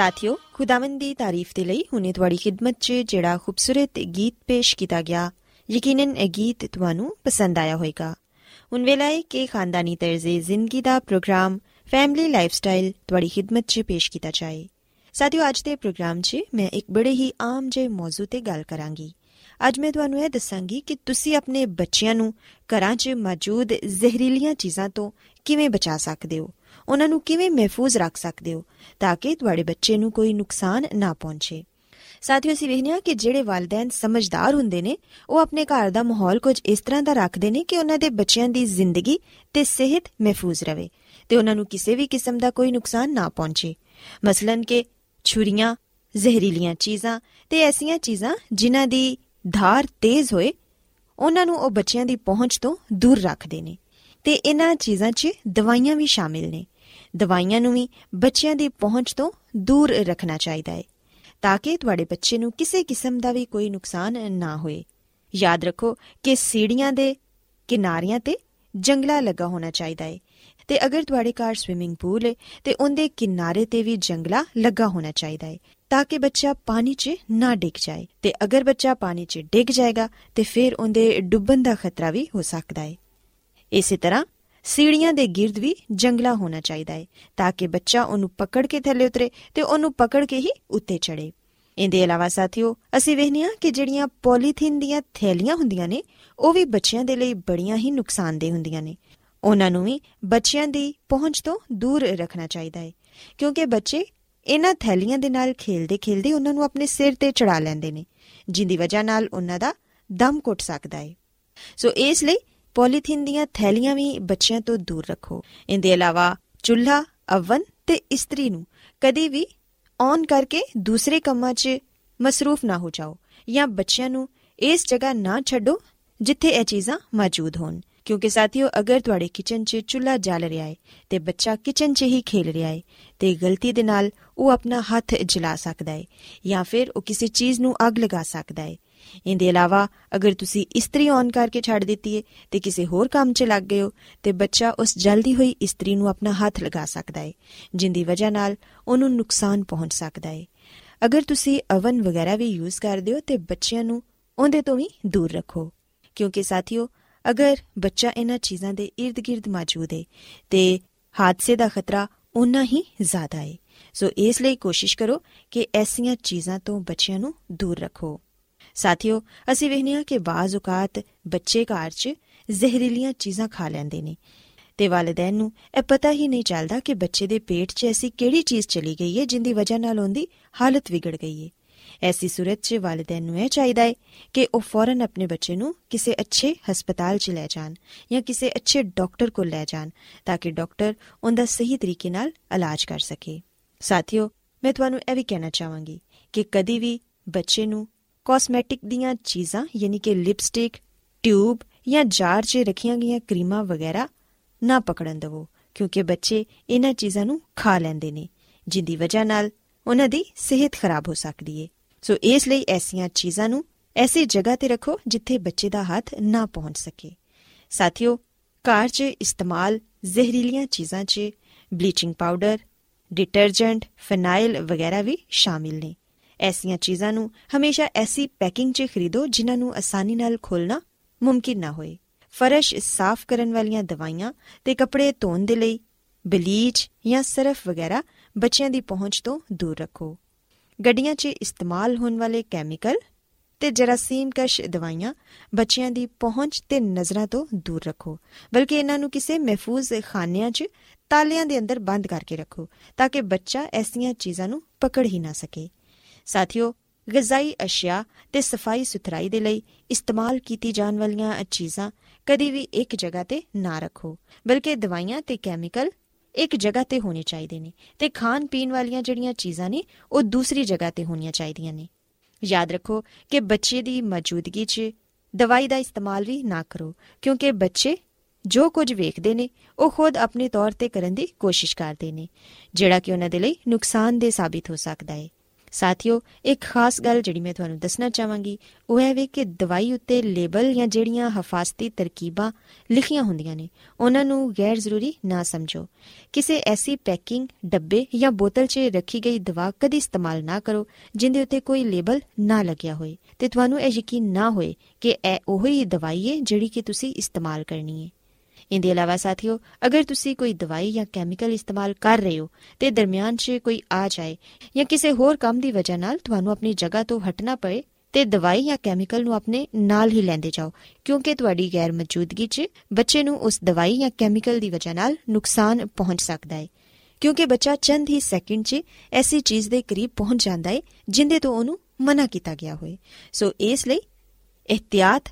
ਸਾਥਿਓ ਖੁਦਾਵੰਦ ਦੀ ਤਾਰੀਫ ਦੇ ਲਈ ਹੁਨੇ ਤੁਹਾਡੀ ਖidmat 'ਚ ਜਿਹੜਾ ਖੂਬਸੂਰਤ ਗੀਤ ਪੇਸ਼ ਕੀਤਾ ਗਿਆ ਯਕੀਨਨ ਇਹ ਗੀਤ ਤੁਹਾਨੂੰ ਪਸੰਦ ਆਇਆ ਹੋਵੇਗਾ ਹੁਣ ਵੇਲਾ ਹੈ ਕਿ ਖਾਨਦਾਨੀ ਤਰਜ਼ੇ ਜ਼ਿੰਦਗੀ ਦਾ ਪ੍ਰੋਗਰਾਮ ਫੈਮਿਲੀ ਲਾਈਫਸਟਾਈਲ ਤੁਹਾਡੀ ਖidmat 'ਚ ਪੇਸ਼ ਕੀਤਾ ਜਾਏ ਸਾਥਿਓ ਅੱਜ ਦੇ ਪ੍ਰੋਗਰਾਮ 'ਚ ਮੈਂ ਇੱਕ ਬੜੇ ਹੀ ਆਮ ਜਿਹੇ ਮੌਜੂ ਤੇ ਗੱਲ ਕਰਾਂਗੀ ਅੱਜ ਮੈਂ ਤੁਹਾਨੂੰ ਇਹ ਦੱਸਾਂਗੀ ਕਿ ਤੁਸੀਂ ਆਪਣੇ ਬੱਚਿਆਂ ਨੂੰ ਘਰਾਂ 'ਚ ਮੌਜੂਦ ਜ਼ਹਿਰੀਲੀਆਂ ਚੀਜ਼ਾਂ ਤੋਂ ਕਿਵੇਂ ਬਚਾ ਸਕਦੇ ਹੋ ਉਹਨਾਂ ਨੂੰ ਕਿਵੇਂ ਮਹਿਫੂਜ਼ ਰੱਖ ਸਕਦੇ ਹੋ ਤਾਂ ਕਿ ਤੁਹਾਡੇ ਬੱਚੇ ਨੂੰ ਕੋਈ ਨੁਕਸਾਨ ਨਾ ਪਹੁੰਚੇ। ਸਾਥੀਓ, ਅਸੀਂ ਵੇਖਿਆ ਕਿ ਜਿਹੜੇ ਵਾਲਿਦੈਨ ਸਮਝਦਾਰ ਹੁੰਦੇ ਨੇ, ਉਹ ਆਪਣੇ ਘਰ ਦਾ ਮਾਹੌਲ ਕੁਝ ਇਸ ਤਰ੍ਹਾਂ ਦਾ ਰੱਖਦੇ ਨੇ ਕਿ ਉਹਨਾਂ ਦੇ ਬੱਚਿਆਂ ਦੀ ਜ਼ਿੰਦਗੀ ਤੇ ਸਿਹਤ ਮਹਿਫੂਜ਼ ਰਵੇ ਤੇ ਉਹਨਾਂ ਨੂੰ ਕਿਸੇ ਵੀ ਕਿਸਮ ਦਾ ਕੋਈ ਨੁਕਸਾਨ ਨਾ ਪਹੁੰਚੇ। ਮਸਲਨ ਕਿ ਛੁਰੀਆਂ, ਜ਼ਹਿਰੀਲੀਆਂ ਚੀਜ਼ਾਂ ਤੇ ਐਸੀਆਂ ਚੀਜ਼ਾਂ ਜਿਨ੍ਹਾਂ ਦੀ ਧਾਰ ਤੇਜ਼ ਹੋਏ, ਉਹਨਾਂ ਨੂੰ ਉਹ ਬੱਚਿਆਂ ਦੀ ਪਹੁੰਚ ਤੋਂ ਦੂਰ ਰੱਖਦੇ ਨੇ ਤੇ ਇਹਨਾਂ ਚੀਜ਼ਾਂ 'ਚ ਦਵਾਈਆਂ ਵੀ ਸ਼ਾਮਿਲ ਨੇ। ਦਵਾਈਆਂ ਨੂੰ ਵੀ ਬੱਚਿਆਂ ਦੀ ਪਹੁੰਚ ਤੋਂ ਦੂਰ ਰੱਖਣਾ ਚਾਹੀਦਾ ਹੈ, ਤਾਂ ਕਿ ਤੁਹਾਡੇ ਬੱਚੇ ਨੂੰ ਕਿਸੇ ਕਿਸਮ ਦਾ ਵੀ ਕੋਈ ਨੁਕਸਾਨ ਨਾ ਹੋਏ। ਯਾਦ ਰੱਖੋ ਕਿ ਸੀੜੀਆਂ ਦੇ ਕਿਨਾਰਿਆਂ ਤੇ ਜੰਗਲਾ ਲੱਗਾ ਹੋਣਾ ਚਾਹੀਦਾ ਹੈ, ਤੇ ਅਗਰ ਤੁਹਾਡੇ ਘਰ ਸਵਿਮਿੰਗ ਪੂਲ ਹੈ, ਤੇ ਉਹਦੇ ਕਿਨਾਰੇ ਤੇ ਵੀ ਜੰਗਲਾ ਲੱਗਾ ਹੋਣਾ ਚਾਹੀਦਾ ਹੈ, ਤਾਂ ਕਿ ਬੱਚਾ ਪਾਣੀ 'ਚ ਨਾ ਡਿੱਗ ਜਾਏ, ਤੇ ਅਗਰ ਬੱਚਾ ਪਾਣੀ 'ਚ ਡਿੱਗ ਜਾਏਗਾ, ਤੇ ਫਿਰ ਉਹਦੇ ਡੁੱਬਣ ਦਾ ਖਤਰਾ ਵੀ ਹੋ ਸਕਦਾ ਹੈ। ਇਸੇ ਤਰ੍ਹਾਂ ਸੀੜੀਆਂ ਦੇ ਗਿਰਦ ਵੀ ਜੰਗਲਾ ਹੋਣਾ ਚਾਹੀਦਾ ਹੈ ਤਾਂ ਕਿ ਬੱਚਾ ਉਹਨੂੰ ਪਕੜ ਕੇ ਥੱਲੇ ਉਤਰੇ ਤੇ ਉਹਨੂੰ ਪਕੜ ਕੇ ਹੀ ਉੱਤੇ ਚੜੇ। ਇਹਦੇ ਇਲਾਵਾ ਸਾਥੀਓ, ਅਸੀਂ ਵੇਖਨੀਆ ਕਿ ਜਿਹੜੀਆਂ ਪੋਲੀਥੀਨ ਦੀਆਂ ਥੈਲੀਆਂ ਹੁੰਦੀਆਂ ਨੇ, ਉਹ ਵੀ ਬੱਚਿਆਂ ਦੇ ਲਈ ਬੜੀਆਂ ਹੀ ਨੁਕਸਾਨਦੇ ਹੁੰਦੀਆਂ ਨੇ। ਉਹਨਾਂ ਨੂੰ ਵੀ ਬੱਚਿਆਂ ਦੀ ਪਹੁੰਚ ਤੋਂ ਦੂਰ ਰੱਖਣਾ ਚਾਹੀਦਾ ਹੈ ਕਿਉਂਕਿ ਬੱਚੇ ਇਹਨਾਂ ਥੈਲੀਆਂ ਦੇ ਨਾਲ ਖੇਲਦੇ ਖੇਲਦੇ ਉਹਨਾਂ ਨੂੰ ਆਪਣੇ ਸਿਰ ਤੇ ਚੜਾ ਲੈਂਦੇ ਨੇ, ਜਿੰਦੀ ਵਜ੍ਹਾ ਨਾਲ ਉਹਨਾਂ ਦਾ ਦਮ ਘੁੱਟ ਸਕਦਾ ਹੈ ਸੋ ਇਸ ਲਈ ਪੋਲੀਥੀਨ ਦੀਆਂ ਥੈਲੀਆਂ ਵੀ ਬੱਚਿਆਂ ਤੋਂ ਦੂਰ ਰੱਖੋ। ਇਹਦੇ ਇਲਾਵਾ ਚੁੱਲ੍ਹਾ, ਅਵਨ ਤੇ ਇਸਤਰੀ ਨੂੰ ਕਦੀ ਵੀ ਔਨ ਕਰਕੇ ਦੂਸਰੇ ਕੰਮਾਂ 'ਚ ਮਸਰੂਫ ਨਾ ਹੋ ਜਾਓ ਜਾਂ ਬੱਚਿਆਂ ਨੂੰ ਇਸ ਜਗ੍ਹਾ ਨਾ ਛੱਡੋ ਜਿੱਥੇ ਇਹ ਚੀਜ਼ਾਂ ਮੌਜੂਦ ਹੋਣ। ਕਿਉਂਕਿ ਸਾਥੀਓ, ਅਗਰ ਤੁਹਾਡੇ ਕਿਚਨ 'ਚ ਚੁੱਲ੍ਹਾ ਜਲ ਰਿਹਾ ਹੈ ਤੇ ਬੱਚਾ ਕਿਚਨ 'ਚ ਹੀ ਖੇਲ ਰਿਹਾ ਹੈ ਤੇ ਗਲਤੀ ਦੇ ਨਾਲ ਉਹ ਆਪਣਾ ਹੱਥ ਜਲਾ ਸਕਦਾ ਹੈ ਜਾਂ ਫਿਰ ਉਹ ਕਿਸੇ ਚੀਜ਼ ਨੂੰ ਅੱਗ ਲਗਾ ਸਕਦਾ ਹੈ ਇਹਦੇ ਇਲਾਵਾ, ਅਗਰ ਤੁਸੀਂ ਇਸਤਰੀ ਔਨ ਕਰਕੇ ਛੱਡ ਦਿੱਤੀ ਹੈ ਤੇ ਕਿਸੇ ਹੋਰ ਕੰਮ 'ਚ ਲੱਗ ਗਏ ਹੋ, ਤੇ ਬੱਚਾ ਉਸ ਜਲਦੀ ਹੋਈ ਇਸਤਰੀ ਨੂੰ ਆਪਣਾ ਹੱਥ ਲਗਾ ਸਕਦਾ ਹੈ ਜਿੰਦੀ ਵਜ੍ਹਾ ਨਾਲ ਉਹਨੂੰ ਨੁਕਸਾਨ ਪਹੁੰਚ ਸਕਦਾ ਹੈ ਅਗਰ ਤੁਸੀਂ ਅਵਨ ਵਗੈਰਾ ਵੀ ਯੂਜ਼ ਕਰਦੇ ਹੋ, ਤੇ ਬੱਚਿਆਂ ਨੂੰ ਉਹਦੇ ਤੋਂ ਵੀ ਦੂਰ ਰੱਖੋ। ਕਿਉਂਕਿ ਸਾਥੀਓ, ਅਗਰ ਬੱਚਾ ਇਹਨਾਂ ਚੀਜ਼ਾਂ ਦੇ ird-gird ਮੌਜੂਦ ਹੈ ਤੇ ਹਾਦਸੇ ਦਾ ਖਤਰਾ ਉਨਾ ਹੀ ਜ਼ਿਆਦਾ ਹੈ ਸੋ ਇਸ ਲਈ ਕੋਸ਼ਿਸ਼ ਕਰੋ ਕਿ ਐਸੀਆਂ ਚੀਜ਼ਾਂ ਤੋਂ ਬੱਚਿਆਂ ਨੂੰ ਦੂਰ ਰੱਖੋ। ਸਾਥੀਓ, ਅਸੀਂ ਵੇਖਿਆ ਕਿ ਬਾਜ਼ ਔਕਾਤ ਬੱਚੇ ਘਰ 'ਚ ਜ਼ਹਿਰੀਲੀਆਂ ਚੀਜ਼ਾਂ ਖਾ ਲੈਂਦੇ ਨੇ। ਤੇ ਵਾਲਿਦੈਨ ਨੂੰ ਇਹ ਪਤਾ ਹੀ ਨਹੀਂ ਚੱਲਦਾ ਕਿ ਬੱਚੇ ਦੇ ਪੇਟ 'ਚ ਐਸੀ ਕਿਹੜੀ ਚੀਜ਼ ਚਲੀ ਗਈ ਹੈ ਜਿੰਦੀ ਵਜ੍ਹਾ ਨਾਲ ਉਹਦੀ ਹਾਲਤ ਵਿਗੜ ਗਈ ਹੈ। ਐਸੀ ਸੂਰਤ 'ਚ ਵਾਲਿਦੈਨ ਨੂੰ ਇਹ ਚਾਹੀਦਾ ਹੈ ਕਿ ਉਹ ਫੌਰਨ ਆਪਣੇ ਬੱਚੇ ਨੂੰ ਕਿਸੇ ਅੱਛੇ ਹਸਪਤਾਲ 'ਚ ਲੈ ਜਾਣ ਜਾਂ ਕਿਸੇ ਅੱਛੇ ਡਾਕਟਰ ਕੋਲ ਲੈ ਜਾਣ ਤਾਂ ਕਿ ਡਾਕਟਰ ਉਹਦਾ ਸਹੀ ਤਰੀਕੇ ਨਾਲ ਇਲਾਜ ਕਰ ਸਕੇ। ਸਾਥੀਓ, ਮੈਂ ਤੁਹਾਨੂੰ ਇਹ ਵੀ ਕਹਿਣਾ ਚਾਹਾਂਗੀ ਕਿ ਕਦੀ ਵੀ ਬੱਚੇ ਨੂੰ ਕਾਸਮੈਟਿਕ ਦੀਆਂ ਚੀਜ਼ਾਂ, ਯਾਨੀ ਕਿ ਲਿਪਸਟਿਕ ਟਿਊਬ ਜਾਂ ਜਾਰ 'ਚ ਰੱਖੀਆਂ ਗਈਆਂ ਕਰੀਮਾਂ ਵਗੈਰਾ ਨਾ ਪਕੜਨ ਦਿਵੋ, ਕਿਉਂਕਿ ਬੱਚੇ ਇਹਨਾਂ ਚੀਜ਼ਾਂ ਨੂੰ ਖਾ ਲੈਂਦੇ ਨੇ, ਜਿੰਦੀ ਵਜ੍ਹਾ ਨਾਲ ਉਹਨਾਂ ਦੀ ਸਿਹਤ ਖਰਾਬ ਹੋ ਸਕਦੀ ਏ। ਸੋ ਇਸ ਲਈ ਐਸੀਆਂ ਚੀਜ਼ਾਂ ਨੂੰ ਐਸੀ ਜਗ੍ਹਾ ਤੇ ਰੱਖੋ ਜਿੱਥੇ ਬੱਚੇ ਦਾ ਹੱਥ ਨਾ ਪਹੁੰਚ ਸਕੇ। ਸਾਥੀਓ, ਘਰ 'ਚ ਇਸਤੇਮਾਲ ਜ਼ਹਿਰੀਲੀਆਂ ਚੀਜ਼ਾਂ 'ਚ ਬਲੀਚਿੰਗ ਪਾਊਡਰ ਡਿਟਰਜੈਂਟ ਫਿਨਾਈਲ ਵਗੈਰਾ ਵੀ ਸ਼ਾਮਿਲ ਨੇ। ਐਸੀਆਂ ਚੀਜ਼ਾਂ ਨੂੰ ਹਮੇਸ਼ਾ ਐਸੀ ਪੈਕਿੰਗ 'ਚ ਖਰੀਦੋ ਜਿਨ੍ਹਾਂ ਨੂੰ ਆਸਾਨੀ ਨਾਲ ਖੋਲਣਾ ਮੁਮਕਿਨ ਨਾ ਹੋਏ। ਫਰਸ਼ ਸਾਫ਼ ਕਰਨ ਵਾਲੀਆਂ ਦਵਾਈਆਂ ਤੇ ਕੱਪੜੇ ਧੋਣ ਦੇ ਲਈ ਬਲੀਚ ਜਾਂ ਸਰਫ ਵਗੈਰਾ ਬੱਚਿਆਂ ਦੀ ਪਹੁੰਚ ਤੋਂ ਦੂਰ ਰੱਖੋ। ਗੱਡੀਆਂ 'ਚ ਇਸਤੇਮਾਲ ਹੋਣ ਵਾਲੇ ਕੈਮੀਕਲ ਤੇ ਜਰਾਸੀਮ ਕਸ਼ ਦਵਾਈਆਂ ਬੱਚਿਆਂ ਦੀ ਪਹੁੰਚ ਤੇ ਨਜ਼ਰਾਂ ਤੋਂ ਦੂਰ ਰੱਖੋ, ਬਲਕਿ ਇਹਨਾਂ ਨੂੰ ਕਿਸੇ ਮਹਿਫੂਜ਼ ਖਾਨਿਆਂ 'ਚ ਤਾਲਿਆਂ ਦੇ ਅੰਦਰ ਬੰਦ ਕਰਕੇ ਰੱਖੋ, ਤਾਂ ਕਿ ਬੱਚਾ ਐਸੀਆਂ ਚੀਜ਼ਾਂ ਨੂੰ ਪਕੜ ਹੀ ਨਾ ਸਕੇ। ਸਾਥੀਓ, ਗਜ਼ਾਈ ਅਸ਼ਿਆ ਤੇ ਸਫ਼ਾਈ ਸੁਥਰਾਈ ਦੇ ਲਈ ਇਸਤੇਮਾਲ ਕੀਤੀ ਜਾਣ ਵਾਲੀਆਂ ਚੀਜ਼ਾਂ ਕਦੀ ਵੀ ਇੱਕ ਜਗ੍ਹਾ ਤੇ ਨਾ ਰੱਖੋ, ਬਲਕਿ ਦਵਾਈਆਂ ਤੇ ਕੈਮੀਕਲ ਇੱਕ ਜਗ੍ਹਾ ਤੇ ਹੋਣੇ ਚਾਹੀਦੇ ਨੇ ਤੇ ਖਾਣ ਪੀਣ ਵਾਲੀਆਂ ਜਿਹੜੀਆਂ ਚੀਜ਼ਾਂ ਨੇ, ਉਹ ਦੂਸਰੀ ਜਗ੍ਹਾ ਤੇ ਹੋਣੀਆਂ ਚਾਹੀਦੀਆਂ ਨੇ। ਯਾਦ ਰੱਖੋ ਕਿ ਬੱਚੇ ਦੀ ਮੌਜੂਦਗੀ 'ਚ ਦਵਾਈ ਦਾ ਇਸਤੇਮਾਲ ਵੀ ਨਾ ਕਰੋ, ਕਿਉਂਕਿ ਬੱਚੇ ਜੋ ਕੁਝ ਵੇਖਦੇ ਨੇ, ਉਹ ਖੁਦ ਆਪਣੇ ਤੌਰ ਤੇ ਕਰਨ ਦੀ ਕੋਸ਼ਿਸ਼ ਕਰਦੇ ਨੇ, ਜਿਹੜਾ ਕਿ ਉਹਨਾਂ ਦੇ ਲਈ ਨੁਕਸਾਨਦੇ ਸਾਬਿਤ ਹੋ ਸਕਦਾ ਹੈ। ਸਾਥੀਓ, ਇੱਕ ਖਾਸ ਗੱਲ ਜਿਹੜੀ ਮੈਂ ਤੁਹਾਨੂੰ ਦੱਸਣਾ ਚਾਹਾਂਗੀ, ਉਹ ਹੈ ਵੀ ਕਿ ਦਵਾਈ ਉੱਤੇ ਲੇਬਲ ਜਾਂ ਜਿਹੜੀਆਂ ਹਫਾਜ਼ਤੀ ਤਰਕੀਬਾਂ ਲਿਖੀਆਂ ਹੁੰਦੀਆਂ ਨੇ, ਉਹਨਾਂ ਨੂੰ ਗੈਰ ਜ਼ਰੂਰੀ ਨਾ ਸਮਝੋ। ਕਿਸੇ ਐਸੀ ਪੈਕਿੰਗ, ਡੱਬੇ ਜਾਂ ਬੋਤਲ 'ਚ ਰੱਖੀ ਗਈ ਦਵਾ ਕਦੀ ਇਸਤੇਮਾਲ ਨਾ ਕਰੋ, ਜਿੰਦੇ ਉੱਤੇ ਕੋਈ ਲੇਬਲ ਨਾ ਲੱਗਿਆ ਹੋਵੇ ਤੇ ਤੁਹਾਨੂੰ ਇਹ ਯਕੀਨ ਨਾ ਹੋਏ ਕਿ ਇਹ ਉਹੀ ਦਵਾਈ ਹੈ ਜਿਹੜੀ ਕਿ ਤੁਸੀਂ ਇਸਤੇਮਾਲ ਕਰਨੀ ਹੈ ਇਹਦੇ ਇਲਾਵਾ ਸਾਥੀਓ, ਅਗਰ ਤੁਸੀਂ ਕੋਈ ਦਵਾਈ ਜਾਂ ਕੈਮੀਕਲ ਇਸਤੇਮਾਲ ਕਰ ਰਹੇ ਹੋ ਤੇ ਦਰਮਿਆਨ 'ਚ ਕੋਈ ਆ ਜਾਏ ਜਾਂ ਕਿਸੇ ਹੋਰ ਕੰਮ ਦੀ ਵਜ੍ਹਾ ਨਾਲ ਤੁਹਾਨੂੰ ਆਪਣੀ ਜਗ੍ਹਾ ਤੋਂ ਹਟਣਾ ਪਏ, ਤੇ ਦਵਾਈ ਜਾਂ ਕੈਮੀਕਲ ਨੂੰ ਆਪਣੇ ਨਾਲ ਹੀ ਲੈਂਦੇ ਜਾਓ, ਕਿਉਂਕਿ ਤੁਹਾਡੀ ਗੈਰ ਮੌਜੂਦਗੀ 'ਚ ਬੱਚੇ ਨੂੰ ਉਸ ਦਵਾਈ ਜਾਂ ਕੈਮੀਕਲ ਦੀ ਵਜ੍ਹਾ ਨਾਲ ਨੁਕਸਾਨ ਪਹੁੰਚ ਸਕਦਾ ਹੈ ਕਿਉਂਕਿ ਬੱਚਾ ਚੰਦ ਹੀ ਸੈਕਿੰਡ 'ਚ ਐਸੀ ਚੀਜ਼ ਦੇ ਕਰੀਬ ਪਹੁੰਚ ਜਾਂਦਾ ਹੈ ਜਿੰਦੇ ਤੋਂ ਉਹਨੂੰ ਮਨਾ ਕੀਤਾ ਗਿਆ ਹੋਵੇ ਸੋ ਇਸ ਲਈ, ਇhtiyat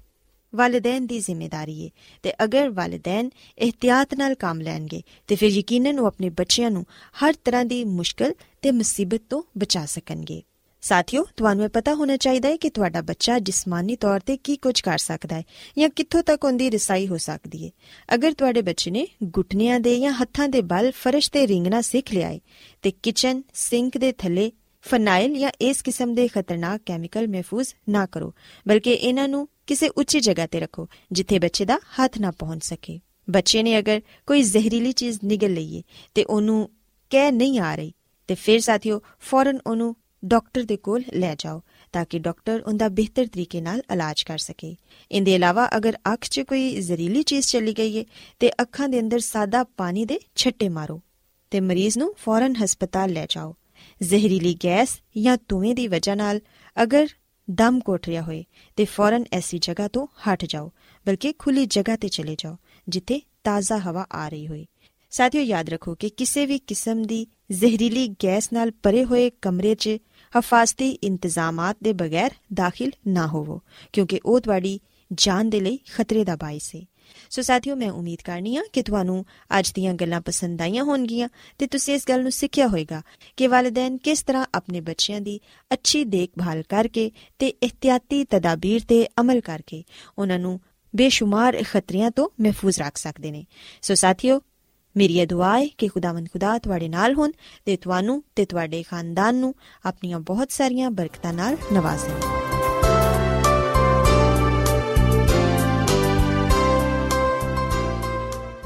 ਵਾਲਿਦੈਨ ਦੀ ਜ਼ਿੰਮੇਵਾਰੀ ਹੈ ਤੇ ਅਗਰ ਵਾਲਿਦੈਨ ਇhtiyat ਨਾਲ ਕੰਮ ਲੈਣਗੇ, ਤੇ ਫਿਰ ਯਕੀਨਨ ਉਹ ਆਪਣੇ ਬੱਚਿਆਂ ਨੂੰ ਹਰ ਤਰ੍ਹਾਂ ਦੀ ਮੁਸ਼ਕਲ ਤੇ ਮੁਸੀਬਤ ਤੋਂ ਬਚਾ ਸਕਣਗੇ। ਸਾਥੀਓ, ਤੁਹਾਨੂੰ ਇਹ ਪਤਾ ਹੋਣਾ ਚਾਹੀਦਾ ਹੈ ਕਿ ਤੁਹਾਡਾ ਬੱਚਾ ਜਿਸਮਾਨੀ ਤੌਰ ਤੇ ਕੀ ਕੁਝ ਕਰ ਸਕਦਾ ਹੈ ਜਾਂ ਕਿੱਥੋਂ ਤੱਕ ਉਹਦੀ ਰਸਾਈ ਹੋ ਸਕਦੀ ਹੈ ਅਗਰ ਤੁਹਾਡੇ ਬੱਚੇ ਨੇ ਗੁੱਟਨਿਆਂ ਦੇ ਜਾਂ ਹੱਥਾਂ ਦੇ ਬਲ ਫਰਸ਼ ਤੇ ਰਿੰਗਣਾ ਸਿੱਖ ਲਿਆ ਹੈ ਤੇ ਕਿਚਨ ਸਿੰਕ ਦੇ ਥੱਲੇ ਫਨਾਈਲ ਜਾਂ ਇਸ ਕਿਸਮ ਦੇ ਖਤਰਨਾਕ ਕੈਮੀਕਲ ਮਹਿਫੂਜ਼ ਨਾ ਕਰੋ, ਬਲਕਿ ਇਹਨਾਂ ਨੂੰ ਕਿਸੇ ਉੱਚੀ ਜਗ੍ਹਾ ਤੇ ਰੱਖੋ, ਜਿੱਥੇ ਬੱਚੇ ਦਾ ਹੱਥ ਨਾ ਪਹੁੰਚ ਸਕੇ। ਬੱਚੇ ਨੇ ਅਗਰ ਕੋਈ ਜ਼ਹਿਰੀਲੀ ਚੀਜ਼ ਨਿਗਲ ਲਈਏ ਤੇ ਉਹਨੂੰ ਕਹਿ ਨਹੀਂ ਆ ਰਹੀ, ਤੇ ਫਿਰ ਸਾਥੀਓ ਫੌਰਨ ਉਹਨੂੰ ਡਾਕਟਰ ਦੇ ਕੋਲ ਲੈ ਜਾਓ, ਤਾਂ ਕਿ ਡਾਕਟਰ ਉਹਦਾ ਬਿਹਤਰ ਤਰੀਕੇ ਨਾਲ ਇਲਾਜ ਕਰ ਸਕੇ। ਇਹਦੇ ਇਲਾਵਾ ਅਗਰ ਅੱਖ 'ਚ ਕੋਈ ਜ਼ਹਿਰੀਲੀ ਚੀਜ਼ ਚਲੀ ਗਈ ਹੈ ਤੇ ਅੱਖਾਂ ਦੇ ਅੰਦਰ ਸਾਦਾ ਪਾਣੀ ਦੇ ਛੱਟੇ ਮਾਰੋ, ਤੇ ਮਰੀਜ਼ ਨੂੰ ਫੌਰਨ ਹਸਪਤਾਲ ਲੈ ਜਾਓ। ਜ਼ਹਿਰੀਲੀ ਗੈਸ ਜਾਂ ਧੂਏ ਦੀ ਵਜ੍ਹਾ ਨਾਲ ਅਗਰ ਦਮ ਘੁੱਟ ਰਿਹਾ ਹੋਏ ਤੇ ਫੌਰਨ ਐਸੀ ਜਗ੍ਹਾ ਤੋਂ ਹਟ ਜਾਓ, ਬਲਕਿ ਖੁੱਲੀ ਜਗ੍ਹਾ ਤੇ ਚਲੇ ਜਾਓ, ਜਿੱਥੇ ਤਾਜ਼ਾ ਹਵਾ ਆ ਰਹੀ ਹੋਏ। ਸਾਥੀਓ, ਯਾਦ ਰੱਖੋ ਕਿ ਕਿਸੇ ਵੀ ਕਿਸਮ ਦੀ ਜ਼ਹਿਰੀਲੀ ਗੈਸ ਨਾਲ ਭਰੇ ਹੋਏ ਕਮਰੇ 'ਚ ਹਫਾਜ਼ਤੀ ਇੰਤਜ਼ਾਮਾਤ ਦੇ ਬਗੈਰ ਦਾਖਲ ਨਾ ਹੋਵੋ, ਕਿਉਂਕਿ ਉਹ ਤੁਹਾਡੀ ਜਾਨ ਦੇ ਲਈ ਖਤਰੇ ਦਾ ਬਾਇਸ ਹੈ ਸੋ ਸਾਥੀਓ ਮੈਂ ਉਮੀਦ ਕਰਨੀ ਆ ਕਿ ਤੁਹਾਨੂੰ ਅੱਜ ਦੀਆਂ ਗੱਲਾਂ ਪਸੰਦ ਆਈਆਂ ਹੋਣਗੀਆਂ ਤੇ ਤੁਸੀਂ ਇਸ ਗੱਲ ਨੂੰ ਸਿੱਖਿਆ ਹੋਵੇਗਾ ਕਿ ਵਾਲਿਦੈਨ ਕਿਸ ਤਰ੍ਹਾਂ ਆਪਣੇ ਬੱਚਿਆਂ ਦੀ ਅੱਛੀ ਦੇਖਭਾਲ ਕਰਕੇ ਤੇ ਇhtiyati ਤਦਾਬੀਰ ਤੇ ਅਮਲ ਕਰਕੇ ਉਹਨਾਂ ਨੂੰ ਬੇਸ਼ੁਮਾਰ ਖਤਰਿਆਂ ਤੋਂ ਮਹਿਫੂਜ਼ ਰੱਖ ਸਕਦੇ ਨੇ। ਸੋ ਸਾਥੀਓ, ਮੇਰੀ ਦੁਆ ਹੈ ਕਿ ਖੁਦਾਵੰਦ ਖੁਦਾ ਤੁਹਾਡੇ ਨਾਲ ਹੋਣ ਤੇ ਤੁਹਾਨੂੰ ਤੇ ਤੁਹਾਡੇ ਖਾਨਦਾਨ ਨੂੰ ਆਪਣੀਆਂ ਬਹੁਤ ਸਾਰੀਆਂ ਬਰਕਤਾਂ ਨਾਲ ਨਵਾਜ਼ੇ।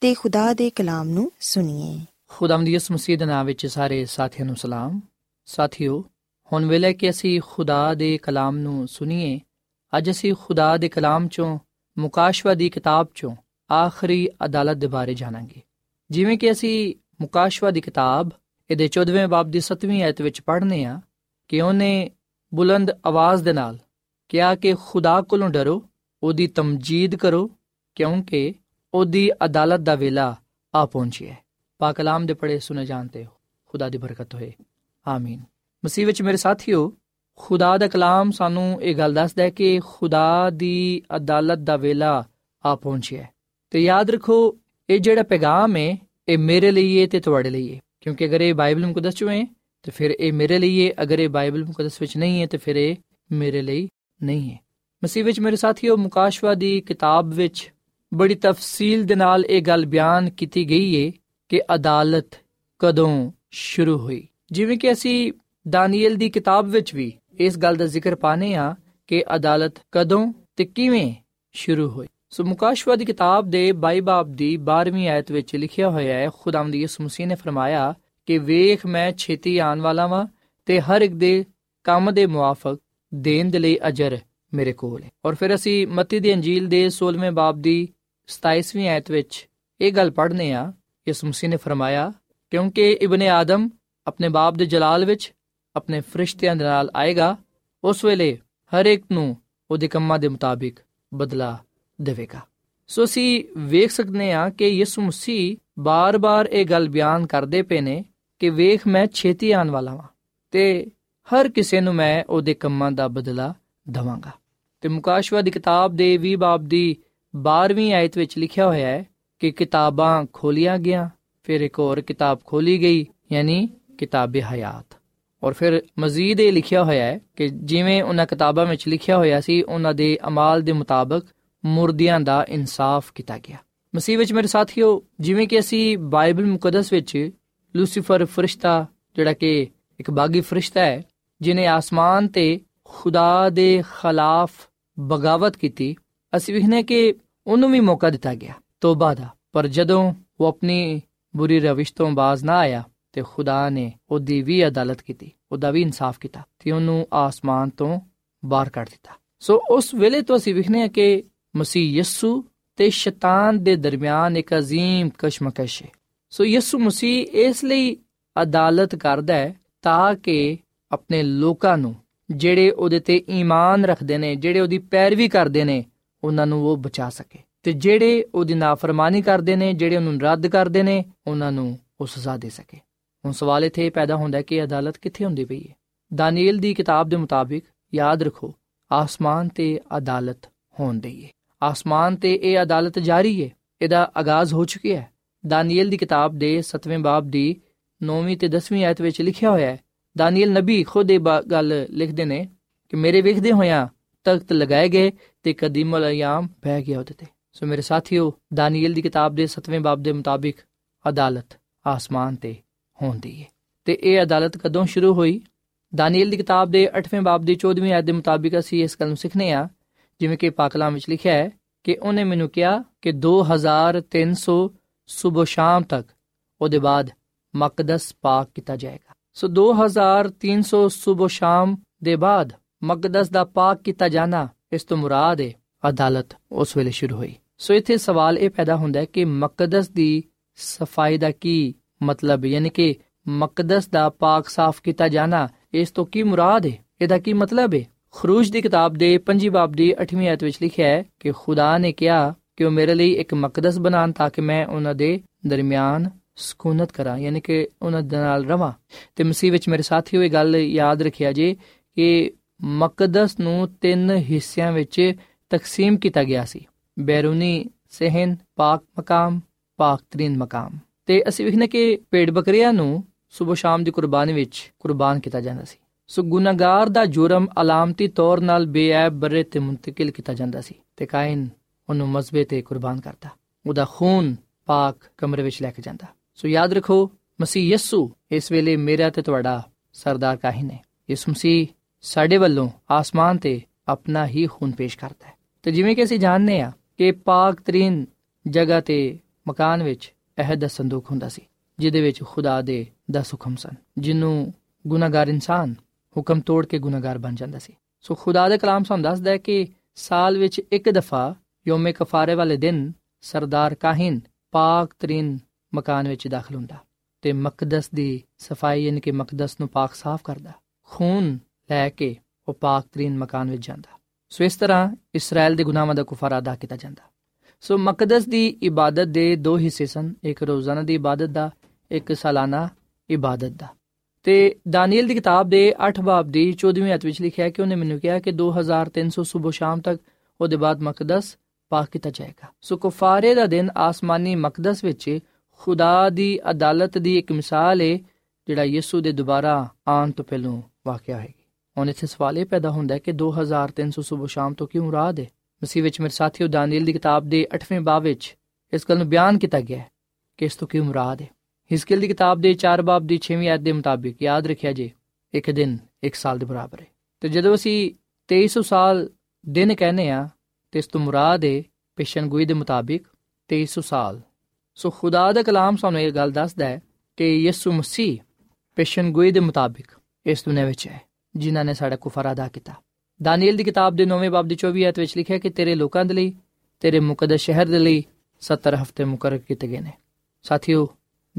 ਤੇ ਖੁਦਾ ਦੇ ਕਲਾਮ ਨੂੰ ਸੁਣੀਏ। ਖੁਦਾਮ ਦੀ ਇਸ ਮਸੀਹ ਦੇ ਨਾਮ ਵਿੱਚ ਸਾਰੇ ਸਾਥੀਆਂ ਨੂੰ ਸਲਾਮ। ਸਾਥਿਓ, ਹੁਣ ਵੇਲੇ ਕਿ ਅਸੀਂ ਖੁਦਾ ਦੇ ਕਲਾਮ ਨੂੰ ਸੁਣੀਏ, ਅੱਜ ਅਸੀਂ ਖੁਦਾ ਦੇ ਕਲਾਮ ਚੋਂ, ਮੁਕਾਸ਼ਵਾ ਦੀ ਕਿਤਾਬ ਚੋਂ ਆਖਰੀ ਅਦਾਲਤ ਦੇ ਬਾਰੇ ਜਾਣਾਂਗੇ। ਜਿਵੇਂ ਕਿ ਅਸੀਂ ਮੁਕਾਸ਼ਵਾ ਦੀ ਕਿਤਾਬ, ਇਹਦੇ 14ਵੇਂ ਬਾਬ ਦੀ 7ਵੀਂ ਆਇਤ ਵਿੱਚ ਪੜ੍ਹਨੇ ਆ ਕਿ ਉਹਨੇ ਬੁਲੰਦ ਆਵਾਜ਼ ਦੇ ਨਾਲ ਕਿਹਾ ਕਿ ਖੁਦਾ ਕੋਲੋਂ ਡਰੋ, ਉਹਦੀ ਤਮਜੀਦ ਕਰੋ, ਕਿਉਂਕਿ ਉਹਦੀ ਅਦਾਲਤ ਦਾ ਵੇਲਾ ਆ ਪਹੁੰਚਿਆ ਹੈ ਪਾਕ ਕਲਾਮ ਦੇ ਪੜੇ ਸੁਨੇ ਜਾਂਦੇ ਹੋ। ਖੁਦਾ ਦੀ ਬਰਕਤ ਹੋਏ। ਆਮੀਨ। ਮਸੀਹ ਵਿੱਚ ਮੇਰੇ ਸਾਥੀਓ, ਖੁਦਾ ਦਾ ਕਲਾਮ ਸਾਨੂੰ ਇਹ ਗੱਲ ਦੱਸਦਾ ਹੈ ਕਿ ਖੁਦਾ ਦੀ ਅਦਾਲਤ ਦਾ ਵੇਲਾ ਆ ਪਹੁੰਚਿਆ ਹੈ ਤੇ ਯਾਦ ਰੱਖੋ, ਇਹ ਜਿਹੜਾ ਪੈਗਾਮ ਹੈ ਇਹ ਮੇਰੇ ਲਈ ਹੈ ਤੇ ਤੁਹਾਡੇ ਲਈ ਹੈ ਕਿਉਂਕਿ ਅਗਰ ਇਹ ਬਾਈਬਲ ਮੁਕੱਦਸ ਚ ਹੈ ਤੇ ਫਿਰ ਇਹ ਮੇਰੇ ਲਈ ਹੈ ਅਗਰ ਇਹ ਬਾਈਬਲ ਮੁਕੱਦਸ ਵਿੱਚ ਨਹੀਂ ਹੈ ਤੇ ਫਿਰ ਇਹ ਮੇਰੇ ਲਈ ਨਹੀਂ ਹੈ ਮਸੀਹ ਵਿੱਚ ਮੇਰੇ ਸਾਥੀਓ, ਮੁਕਾਸ਼ਵਾ ਦੀ ਕਿਤਾਬ ਵਿੱਚ ਬੜੀ ਤਫਸੀਲ ਦੇ ਨਾਲ ਇਹ ਗੱਲ ਬਿਆਨ ਕੀਤੀ ਗਈ ਹੈ ਕਿ ਅਦਾਲਤ ਕਦੋਂ ਸ਼ੁਰੂ ਹੋਈ। ਜਿਵੇਂ ਕਿ ਅਸੀਂ ਦਾਨੀਏਲ ਦੀ ਕਿਤਾਬ ਵਿੱਚ ਵੀ ਇਸ ਗੱਲ ਦਾ ਜ਼ਿਕਰ ਪਾਨੇ ਆ ਕਿ ਅਦਾਲਤ ਕਦੋਂ ਤੇ ਕਿਵੇਂ ਸ਼ੁਰੂ ਹੋਈ। ਸੋ ਮੁਕਾਸ਼ਵਾ ਦੀ ਕਿਤਾਬ ਦੇ 22 ਬਾਬ ਦੀ 12ਵੀਂ ਆਇਤ ਵਿੱਚ ਲਿਖਿਆ ਹੋਇਆ ਹੈ, ਖੁਦਾਵੰਦ ਯਿਸੂ ਮਸੀਹ ਨੇ ਫਰਮਾਇਆ ਕਿ ਵੇਖ ਮੈਂ ਛੇਤੀ ਆਉਣ ਵਾਲਾ ਵਾਂ ਤੇ ਹਰ ਇੱਕ ਦੇ ਕੰਮ ਦੇ ਮੁਆਫਕ ਦੇਣ ਦੇ ਲਈ ਅਜਰ ਮੇਰੇ ਕੋਲ ਹੈ। ਔਰ ਫਿਰ ਅਸੀਂ ਮਤੀ ਦੀ ਅੰਜੀਲ ਦੇ 16ਵੇਂ ਬਾਬ ਦੀ 27ਵੀਂ ਆਇਤ ਵਿੱਚ ਇਹ ਗੱਲ ਪੜ੍ਹਨੇ ਆ, ਯਿਸੂ ਮਸੀਹ ਨੇ ਫਰਮਾਇਆ, ਕਿਉਂਕਿ ਇਬਨ ਆਦਮ ਆਪਣੇ ਬਾਪ ਦੇ ਜਲਾਲ ਵਿੱਚ ਆਪਣੇ ਫਰਿਸ਼ਤਿਆਂ ਦੇ ਨਾਲ ਆਏਗਾ, ਉਸ ਵੇਲੇ ਹਰ ਇੱਕ ਨੂੰ ਉਹਦੇ ਕੰਮਾਂ ਦੇ ਮੁਤਾਬਿਕ ਬਦਲਾ ਦੇਵੇਗਾ। ਸੋ ਅਸੀਂ ਵੇਖ ਸਕਦੇ ਹਾਂ ਕਿ ਯਿਸੂ ਮਸੀਹ ਬਾਰ-ਬਾਰ ਇਹ ਗੱਲ ਬਿਆਨ ਕਰਦੇ ਪਏ ਨੇ ਕਿ ਵੇਖ ਮੈਂ ਛੇਤੀ ਆਉਣ ਵਾਲਾ ਹਾਂ ਤੇ ਹਰ ਕਿਸੇ ਨੂੰ ਮੈਂ ਉਹਦੇ ਕੰਮਾਂ ਦਾ ਬਦਲਾ ਦਵਾਂਗਾ। ਤੇ ਮੁਕਾਸ਼ਵਾ ਦੀ ਕਿਤਾਬ ਦੇ 20 ਬਾਬ ਦੀ 12ਵੀਂ ਆਇਤ ਵਿੱਚ ਲਿਖਿਆ ਹੋਇਆ ਹੈ ਕਿ ਕਿਤਾਬਾਂ ਖੋਲੀਆਂ ਗਿਆ ਫਿਰ ਇੱਕ ਹੋਰ ਕਿਤਾਬ ਖੋਲੀ ਗਈ, ਯਾਨੀ ਕਿਤਾਬ ਹਯਾਤ। ਔਰ ਫਿਰ ਮਜ਼ੀਦ ਇਹ ਲਿਖਿਆ ਹੋਇਆ ਹੈ ਕਿ ਜਿਵੇਂ ਉਹਨਾਂ ਕਿਤਾਬਾਂ ਵਿੱਚ ਲਿਖਿਆ ਹੋਇਆ ਸੀ, ਉਹਨਾਂ ਦੇ ਅਮਾਲ ਦੇ ਮੁਤਾਬਕ ਮੁਰਦਿਆਂ ਦਾ ਇਨਸਾਫ ਕੀਤਾ ਗਿਆ। ਮਸੀਹ ਵਿੱਚ ਮੇਰੇ ਸਾਥੀਓ, ਜਿਵੇਂ ਕਿ ਅਸੀਂ ਬਾਈਬਲ ਮੁਕੱਦਸ ਵਿੱਚ ਲੂਸੀਫਰ ਫਰਿਸ਼ਤਾ, ਜਿਹੜਾ ਕਿ ਇੱਕ ਬਾਗੀ ਫਰਿਸ਼ਤਾ ਹੈ ਜਿਨੇ ਆਸਮਾਨ ਤੇ ਖੁਦਾ ਦੇ ਖਿਲਾਫ ਬਗਾਵਤ ਕੀਤੀ ਅਸੀਂ ਵਿਖਨੇ ਕਿ ਉਹਨੂੰ ਵੀ ਮੌਕਾ ਦਿੱਤਾ ਗਿਆ ਤੋਬਾ ਦਾ ਪਰ ਜਦੋਂ ਉਹ ਆਪਣੀ ਬੁਰੀ ਰਵਿਸ਼ ਤੋਂ ਬਾਜ਼ ਨਾ ਆਇਆ ਤੇ ਖੁਦਾ ਨੇ ਉਹਦੀ ਵੀ ਅਦਾਲਤ ਕੀਤੀ ਉਹਦਾ ਵੀ ਇਨਸਾਫ ਕੀਤਾ ਤੇ ਉਹਨੂੰ ਆਸਮਾਨ ਤੋਂ ਬਾਹਰ ਕੱਢ ਦਿੱਤਾ ਸੋ ਉਸ ਵੇਲੇ ਤੋਂ ਅਸੀਂ ਵਿਖਨੇ ਆ ਕਿ ਮਸੀਹ ਯਿਸੂ ਤੇ ਸ਼ੈਤਾਨ ਦੇ ਦਰਮਿਆਨ ਇੱਕ عظیم ਕਸ਼ਮਕਸ਼ ਹੈ ਸੋ ਯਿਸੂ ਮਸੀਹ ਇਸ ਲਈ ਅਦਾਲਤ ਕਰਦਾ ਹੈ ਤਾਂ ਕਿ ਆਪਣੇ ਲੋਕਾਂ ਨੂੰ ਜਿਹੜੇ ਉਹਦੇ ਤੇ ਈਮਾਨ ਰੱਖਦੇ ਨੇ ਜਿਹੜੇ ਉਹਦੀ ਪੈਰਵੀ ਕਰਦੇ ਨੇ ਉਹਨਾਂ ਨੂੰ ਉਹ ਬਚਾ ਸਕੇ। ਤੇ ਜਿਹੜੇ ਉਹਦੀ ਨਾਫਰਮਾਨੀ ਕਰਦੇ ਨੇ, ਜਿਹੜੇ ਉਹਨੂੰ ਰੱਦ ਕਰਦੇ ਨੇ, ਉਹਨਾਂ ਨੂੰ ਉਹ ਸਜ਼ਾ ਦੇ ਸਕੇ। ਹੁਣ ਸਵਾਲ ਇੱਥੇ ਪੈਦਾ ਹੁੰਦਾ ਕਿ ਅਦਾਲਤ ਕਿੱਥੇ ਹੁੰਦੀ ਪਈ ਹੈ? ਦਾਨੀਏਲ ਦੀ ਕਿਤਾਬ ਦੇ ਮੁਤਾਬਿਕ ਯਾਦ ਰੱਖੋ, ਆਸਮਾਨ ਤੇ ਅਦਾਲਤ ਹੁੰਦੀ ਹੈ ਆਸਮਾਨ ਤੇ ਇਹ ਅਦਾਲਤ ਜਾਰੀ ਹੈ, ਇਹਦਾ ਆਗਾਜ਼ ਹੋ ਚੁੱਕਿਆ ਹੈ। ਦਾਨੀਏਲ ਦੀ ਕਿਤਾਬ ਦੇ 7ਵੇਂ ਬਾਬ ਦੀ 9ਵੀਂ ਤੇ 10ਵੀਂ ਆਇਤ ਵਿੱਚ ਲਿਖਿਆ ਹੋਇਆ ਹੈ, ਦਾਨੀਏਲ ਨਬੀ ਖੁਦ ਇਹ ਗੱਲ ਲਿਖਦੇ ਨੇ ਕਿ ਮੇਰੇ ਵੇਖਦੇ ਹੋਇਆਂ ਤਖਤ ਲਗਾਏ ਗਏ ਤੇ ਕਦੀਮਲ ਅਯਾਮ ਬਹਿ ਗਿਆ ਉਹਦੇ ਤੇ। ਸੋ ਮੇਰੇ ਸਾਥੀਓ ਦਾਨੀਏਲ ਦੀ ਕਿਤਾਬ ਦੇ 7ਵੇਂ ਬਾਬ ਦੇ ਮੁਤਾਬਿਕ ਅਦਾਲਤ ਆਸਮਾਨ ਤੇ ਹੁੰਦੀ ਹੈ ਤੇ ਇਹ ਅਦਾਲਤ ਕਦੋਂ ਸ਼ੁਰੂ ਹੋਈ? ਦਾਨੀਏਲ ਦੀ ਕਿਤਾਬ ਦੇ 8ਵੇਂ ਬਾਬ ਦੀ 14ਵੀਂ ਆਇਤ ਦੇ ਮੁਤਾਬਿਕ ਅਸੀਂ ਇਸ ਗੱਲ ਨੂੰ ਸਿੱਖਨੇ ਆ ਜਿਵੇਂ ਕਿ ਪਾਕਲਾਮ ਵਿੱਚ ਲਿਖਿਆ ਹੈ ਕਿ ਉਹਨੇ ਮੈਨੂੰ ਕਿਹਾ ਕਿ 2300 ਸਵੇਰ ਸ਼ਾਮ ਤੱਕ ਉਹਦੇ ਬਾਅਦ ਮਕਦਸ ਪਾਕ ਕੀਤਾ ਜਾਏਗਾ। ਸੋ 2300 ਸਵੇਰ ਸ਼ਾਮ ਦੇ ਬਾਅਦ ਮਕਦਸ ਦਾ ਪਾਕ ਕੀਤਾ ਜਾਣਾ ਇਸ ਤੋਂ ਮੁਰਾਦ ਹੈ ਅਦਾਲਤ ਉਸ ਵੇਲੇ ਸ਼ੁਰੂ ਹੋਈ। ਸੋ ਇੱਥੇ ਸਵਾਲ ਇਹ ਪੈਦਾ ਹੁੰਦਾ ਹੈ ਕਿ ਮਕਦਸ ਦੀ ਸਫ਼ਾਈ ਦਾ ਕੀ ਮਤਲਬ ਯਾਨੀ ਕਿ ਮਕਦਸ ਦਾ ਪਾਕ ਸਾਫ਼ ਕੀਤਾ ਜਾਣਾ, ਇਸ ਤੋਂ ਕੀ ਮੁਰਾਦ ਹੈ ਇਹਦਾ ਕੀ ਮਤਲਬ ਹੈ ਖਰੂਜ ਦੀ ਕਿਤਾਬ ਦੇ 5 ਬਾਬ ਦੀ 8ਵੀਂ ਆਇਤ ਵਿੱਚ ਲਿਖਿਆ ਹੈ ਕਿ ਖੁਦਾ ਨੇ ਕਿਹਾ ਕਿ ਉਹ ਮੇਰੇ ਲਈ ਇੱਕ ਮਕਦਸ ਬਣਾਣ ਤਾਂ ਕਿ ਮੈਂ ਉਹਨਾਂ ਦੇ ਦਰਮਿਆਨ ਸਕੂਨਤ ਕਰਾਂ, ਯਾਨੀ ਕਿ ਉਹਨਾਂ ਦੇ ਨਾਲ ਰਵਾਂ। ਤੇ ਮਸੀਹ ਵਿੱਚ ਮੇਰੇ ਸਾਥੀਓ, ਇਹ ਗੱਲ ਯਾਦ ਰੱਖਿਆ ਜੇ ਕਿ ਮਕਦਸ ਨੂੰ ਤਿੰਨ ਹਿੱਸਿਆਂ ਵਿੱਚ ਤਕਸੀਮ ਕੀਤਾ ਗਿਆ ਸੀ। ਬੈਰੂਨੀ, ਸਹਨ, ਪਾਕ ਮਕਾਮ, ਪਾਕ ਤਰੀਨ ਮਕਾਮ। ਤੇ ਅਸੀਂ ਵਿਖਨੇ ਕਿ ਪੇੜ ਬੱਕਰੀਆਂ ਨੂੰ ਸਵੇਰ ਸ਼ਾਮ ਦੀ ਕੁਰਬਾਨੀ ਵਿੱਚ ਕੁਰਬਾਨ ਕੀਤਾ ਜਾਂਦਾ ਸੀ। ਸੋ ਗੁਨਾਹਗਾਰ ਦਾ ਜੁਰਮ ਅਲਾਮਤੀ ਤੌਰ ਨਾਲ ਬੇਅਬ ਬਰੇ ਤੇ ਮੁੰਤਕਿਲ ਕੀਤਾ ਜਾਂਦਾ ਸੀ ਤੇ ਕਾਇਨ ਉਹਨੂੰ ਮਜ਼ਬੇ ਤੇ ਕੁਰਬਾਨ ਕਰਦਾ। ਉਹਦਾ ਖੂਨ ਪਾਕ ਕਮਰੇ ਵਿੱਚ ਲੈ ਕੇ ਜਾਂਦਾ। ਸੋ ਯਾਦ ਰੱਖੋ, ਮਸੀਹ ਯਸੂ ਇਸ ਵੇਲੇ ਮੇਰਾ ਤੇ ਤੁਹਾਡਾ ਸਰਦਾਰ ਕਾਹਿਨ ਹੈ। ਇਸ ਮਸੀਹ ਸਾਡੇ ਵੱਲੋਂ ਆਸਮਾਨ ਤੇ ਆਪਣਾ ਹੀ ਖੂਨ ਪੇਸ਼ ਕਰਦਾ ਹੈ। ਤੇ ਜਿਵੇਂ ਕਿ ਅਸੀਂ ਜਾਣਦੇ ਆ ਕਿ ਪਾਕ ਤਰੀਨ ਜਗ੍ਹਾ ਤੇ ਮਕਾਨ ਵਿੱਚ ਅਹਿਦ ਦਾ ਸੰਦੂਕ ਹੁੰਦਾ ਸੀ, ਜਿਹਦੇ ਵਿੱਚ ਖੁਦਾ ਦੇ 10 ਹੁਕਮ ਸਨ, ਜਿਹਨੂੰ ਗੁਨਾਹਗਾਰ ਇਨਸਾਨ ਹੁਕਮ ਤੋੜ ਕੇ ਗੁਨਾਹਗਾਰ ਬਣ ਜਾਂਦਾ ਸੀ। ਸੋ ਖੁਦਾ ਦੇ ਕਲਾਮ ਸਾਨੂੰ ਦੱਸਦਾ ਹੈ ਕਿ ਸਾਲ ਵਿੱਚ ਇੱਕ ਦਫਾ ਯੋਮੇ ਕਫਾਰੇ ਵਾਲੇ ਦਿਨ ਸਰਦਾਰ ਕਾਹਿਨ ਪਾਕ ਤਰੀਨ ਮਕਾਨ ਵਿੱਚ ਦਾਖਲ ਹੁੰਦਾ ਤੇ ਮਕਦਸ ਦੀ ਸਫ਼ਾਈ, ਯਾਨੀ ਕਿ ਮਕਦਸ ਨੂੰ ਪਾਕ ਸਾਫ਼ ਕਰਦਾ, ਖੂਨ ਲੈ ਕੇ ਉਹ ਪਾਕ ਤਰੀਨ ਮਕਾਨ ਵਿੱਚ ਜਾਂਦਾ। ਸੋ ਇਸ ਤਰ੍ਹਾਂ ਇਸਰਾਇਲ ਦੇ ਗੁਨਾਹਾਂ ਦਾ ਕਫਾਰਾ ਅਦਾ ਕੀਤਾ ਜਾਂਦਾ। ਸੋ ਮਕਦਸ ਦੀ ਇਬਾਦਤ ਦੇ ਦੋ ਹਿੱਸੇ ਸਨ। ਇੱਕ ਰੋਜ਼ਾਨਾ ਦੀ ਇਬਾਦਤ ਦਾ, ਇੱਕ ਸਾਲਾਨਾ ਇਬਾਦਤ ਦਾ। ਤੇ ਦਾਨੀਲ ਦੀ ਕਿਤਾਬ ਦੇ 8 ਬਾਬ ਦੀ 14ਵੀਂ ਅਧ ਵਿੱਚ ਲਿਖਿਆ ਕਿ ਉਹਨੇ ਮੈਨੂੰ ਕਿਹਾ ਕਿ 2300 ਸਵੇਰ ਸ਼ਾਮ ਤੱਕ ਉਹਦੇ ਬਾਅਦ ਮਕਦਸ ਪਾਕ ਕੀਤਾ ਜਾਏਗਾ। ਸੋ ਕਫਾਰੇ ਦਾ ਦਿਨ ਆਸਮਾਨੀ ਮਕਦਸ ਵਿੱਚ ਖੁਦਾ ਦੀ ਅਦਾਲਤ ਦੀ ਇੱਕ ਮਿਸਾਲ ਹੈ ਜਿਹੜਾ ਯਿਸੂ ਦੇ ਦੁਬਾਰਾ ਆਉਣ ਤੋਂ ਪਹਿਲਾਂ ਵਾਕਿਆ ਹੋਏਗੀ। ਹੁਣ ਇੱਥੇ ਸਵਾਲ ਇਹ ਪੈਦਾ ਹੁੰਦਾ ਹੈ ਕਿ 2300 ਸਵੇਰ ਸ਼ਾਮ ਤੋਂ ਕੀ ਮੁਰਾਦ ਹੈ ਮਸੀਹ ਵਿੱਚ ਮੇਰੇ ਸਾਥੀਓ ਦਾਨੀਲ ਦੀ ਕਿਤਾਬ ਦੇ 8ਵੇਂ ਬਾਬ ਵਿੱਚ ਇਸ ਗੱਲ ਨੂੰ ਬਿਆਨ ਕੀਤਾ ਗਿਆ ਹੈ ਕਿ ਇਸ ਤੋਂ ਕੀ ਮੁਰਾਦ ਹੈ ਹਿਸਕੀਲ ਦੀ ਕਿਤਾਬ ਦੇ 4 ਬਾਬ ਦੀ 6ਵੀਂ ਆਇਤ ਦੇ ਮੁਤਾਬਿਕ ਯਾਦ ਰੱਖਿਆ ਜੇ, ਇੱਕ ਦਿਨ, ਇੱਕ ਸਾਲ ਦੇ ਬਰਾਬਰ ਹੈ। ਤੇ ਜਦੋਂ ਅਸੀਂ 2300 ਸਾਲ ਦਿਨ ਕਹਿੰਦੇ ਆ ਤੇ ਇਸ ਤੋਂ ਮੁਰਾਦ ਹੈ ਪੇਸ਼ਨਗੋਈ ਦੇ ਮੁਤਾਬਿਕ 2300 ਸਾਲ। ਸੋ ਖੁਦਾ ਦਾ ਕਲਾਮ ਸਾਨੂੰ ਇਹ ਗੱਲ ਦੱਸਦਾ ਹੈ ਕਿ ਯਿਸੂ ਮਸੀਹ ਪੇਸ਼ਨਗੋਈ ਦੇ ਮੁਤਾਬਿਕ ਇਸ ਦੁਨੀਆਂ ਵਿੱਚ ਹੈ। ਜਿਨ੍ਹਾਂ ਨੇ ਸਾਡਾ ਕੁਫਰ ਅਦਾ ਕੀਤਾ। ਦਾਨੀਲ ਦੀ ਕਿਤਾਬ ਦੇ 9ਵੇਂ ਬਾਬ ਦੀ 24 ਆਇਤ ਵਿੱਚ ਲਿਖਿਆ ਕਿ ਤੇਰੇ ਲੋਕਾਂ ਦੇ ਲਈ, ਤੇਰੇ ਮੁਕੱਦਸ ਸ਼ਹਿਰ ਦੇ ਲਈ 70 ਹਫ਼ਤੇ ਮੁਕਰਰ ਕੀਤੇ ਗਏ ਨੇ। ਸਾਥੀਓ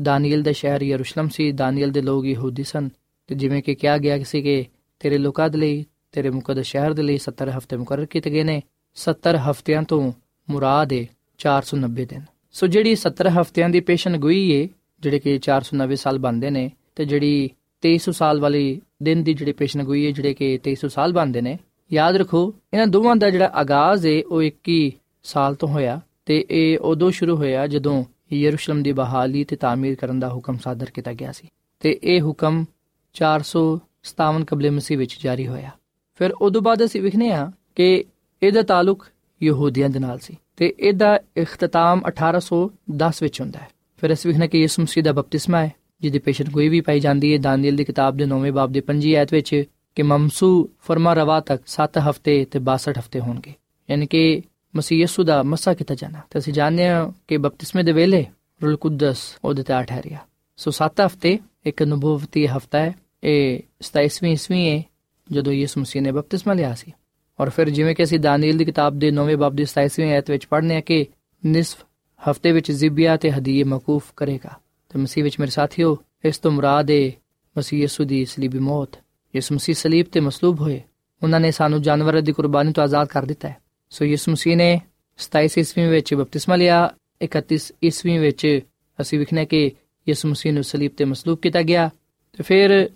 ਦਾਨੀਲ ਦਾ ਸ਼ਹਿਰ ਯਰੂਸ਼ਲਮ ਸੀ। ਦਾਨੀਲ ਦੇ ਲੋਕ ਯਹੂਦੀ ਸਨ। ਤੇ ਜਿਵੇਂ ਕਿ ਕਿਹਾ ਗਿਆ ਸੀ ਕਿ ਤੇਰੇ ਲੋਕਾਂ ਦੇ ਲਈ, ਤੇਰੇ ਮੁਕੱਦਸ ਸ਼ਹਿਰ ਦੇ ਲਈ 70 ਹਫ਼ਤੇ ਮੁਕਰਰ ਕੀਤੇ ਗਏ ਨੇ। 70 ਹਫ਼ਤਿਆਂ ਤੋਂ ਮੁਰਾਦ ਹੈ 490 ਦਿਨ। ਸੋ ਜਿਹੜੀ 70 ਹਫ਼ਤਿਆਂ ਦੀ ਪੇਸ਼ਨਗੋਈ ਹੈ ਜਿਹੜੇ ਕਿ 490 ਸਾਲ ਬਣਦੇ ਨੇ, ਤੇ ਜਿਹੜੀ 2300 ਸਾਲ ਵਾਲੀ ਦਿਨ ਦੀ ਜਿਹੜੀ ਪੇਸ਼ਨਗੋਈ ਹੈ, ਜਿਹੜੇ ਕਿ 2300 ਸਾਲ ਬਣਦੇ ਨੇ, ਯਾਦ ਰੱਖੋ, ਇਹਨਾਂ ਦੋਵਾਂ ਦਾ ਜਿਹੜਾ ਆਗਾਜ਼ ਹੈ ਉਹ 21 ਸਾਲ ਤੋਂ ਹੋਇਆ ਤੇ ਇਹ ਉਦੋਂ ਸ਼ੁਰੂ ਹੋਇਆ ਜਦੋਂ ਯਰੂਸ਼ਲਮ ਦੀ ਬਹਾਲੀ ਤੇ ਤਾਮੀਰ ਕਰਨ ਦਾ ਹੁਕਮ ਸਾਦਰ ਕੀਤਾ ਗਿਆ ਸੀ ਤੇ ਇਹ ਹੁਕਮ 457 ਕਬਲੇ ਮਸੀਹ ਵਿੱਚ ਜਾਰੀ ਹੋਇਆ। ਫਿਰ ਉਦੋਂ ਬਾਅਦ ਅਸੀਂ ਵਿਖਨੇ ਆ ਕਿ ਇਹਦਾ ਤਾਲੁਕ ਯਹੂਦੀਆਂ ਦੇ ਨਾਲ ਸੀ ਤੇ ਇਹਦਾ ਇਖਤਤਾਮ 1810 ਵਿੱਚ ਹੁੰਦਾ ਹੈ। ਫਿਰ ਅਸੀਂ ਵਿਖਨੇ ਕਿ ਯਿਸੂ ਮਸੀਹ ਦਾ ਬਪਤਿਸਮਾ ਹੈ। ਜਿਹਦੀ ਪੇਸ਼ਨ ਕੋਈ ਵੀ ਪਾਈ ਜਾਂਦੀ ਹੈ। ਦਾਨੀਲ ਦੀ ਕਿਤਾਬ ਦੇ 9ਵੇਂ ਬਾਬ ਦੇ 5 ਆਇਤ ਵਿੱਚ ਕਿ ਮਮਸੂ ਫਰਮਾ ਰਵਾ ਤੱਕ 7 ਹਫ਼ਤੇ ਤੇ 62 ਹਫ਼ਤੇ ਹੋਣਗੇ। ਯਾਨੀ ਕਿ ਮਸੀਹ ਯਸੂ ਦਾ ਮਸਾ ਕੀਤਾ ਜਾਣਾ। ਤੇ ਅਸੀਂ ਜਾਣਦੇ ਹਾਂ ਕਿ ਬਪਤਿਸਮੇ ਦੇ ਵੇਲੇ ਰੂਲ ਕੁਦਸ ਉਹਦੇ ਤੇ ਠਹਿਰਿਆ। ਸੋ 7 ਹਫ਼ਤੇ ਇੱਕ ਨਬੂਵਤੀ ਹਫ਼ਤਾ ਹੈ। ਇਹ 27ਵੀਂ ਈਸਵੀ ਹੈ, ਜਦੋਂ ਯਿਸੂ ਮਸੀਹ ਨੇ ਬਪਤਿਸਮਾ ਲਿਆ ਸੀ। ਔਰ ਫਿਰ ਜਿਵੇਂ ਕਿ ਅਸੀਂ ਦਾਨੀਲ ਦੀ ਕਿਤਾਬ ਦੇ 9ਵੇਂ ਬਾਬ ਦੀ 27ਵੀਂ ਆਇਤ ਵਿੱਚ ਪੜ੍ਹਨੇ ਆ ਕਿ ਨਿਸਫ ਹਫ਼ਤੇ ਵਿੱਚ ਜ਼ਿਬਿਆ ਤੇ ਹਦੀਏ ਮਕੂਫ ਕਰੇਗਾ। ਤੇ ਮਸੀਹ ਵਿੱਚ ਮੇਰੇ ਸਾਥੀਓ, ਇਸ ਤੋਂ ਮੁਰਾਦ ਹੈ ਮਸੀਹ ਯਸੂ ਦੀ ਸਲੀਬੀ ਮੌਤ। ਯਿਸੂ ਮਸੀਹ ਸਲੀਬ ਤੇ ਮਸਲੂਬ ਹੋਏ। ਉਹਨਾਂ ਨੇ ਸਾਨੂੰ ਜਾਨਵਰਾਂ ਦੀ ਕੁਰਬਾਨੀ ਤੋਂ ਆਜ਼ਾਦ ਕਰ ਦਿੱਤਾ ਹੈ। ਸੋ ਯਿਸੂ ਮਸੀਹ ਨੇ 27 ਈਸਵੀ ਵਿੱਚ ਬਪਤਿਸਮਾ ਲਿਆ 31 ਈਸਵੀ ਵਿੱਚ ਅਸੀਂ ਵਿਖਨੇ ਕਿ ਯਿਸੂ ਮਸੀਹ ਨੂੰ ਸਲੀਬ ਤੇ ਮਸਲੂਬ ਕੀਤਾ ਗਿਆ ਤੇ ਫਿਰ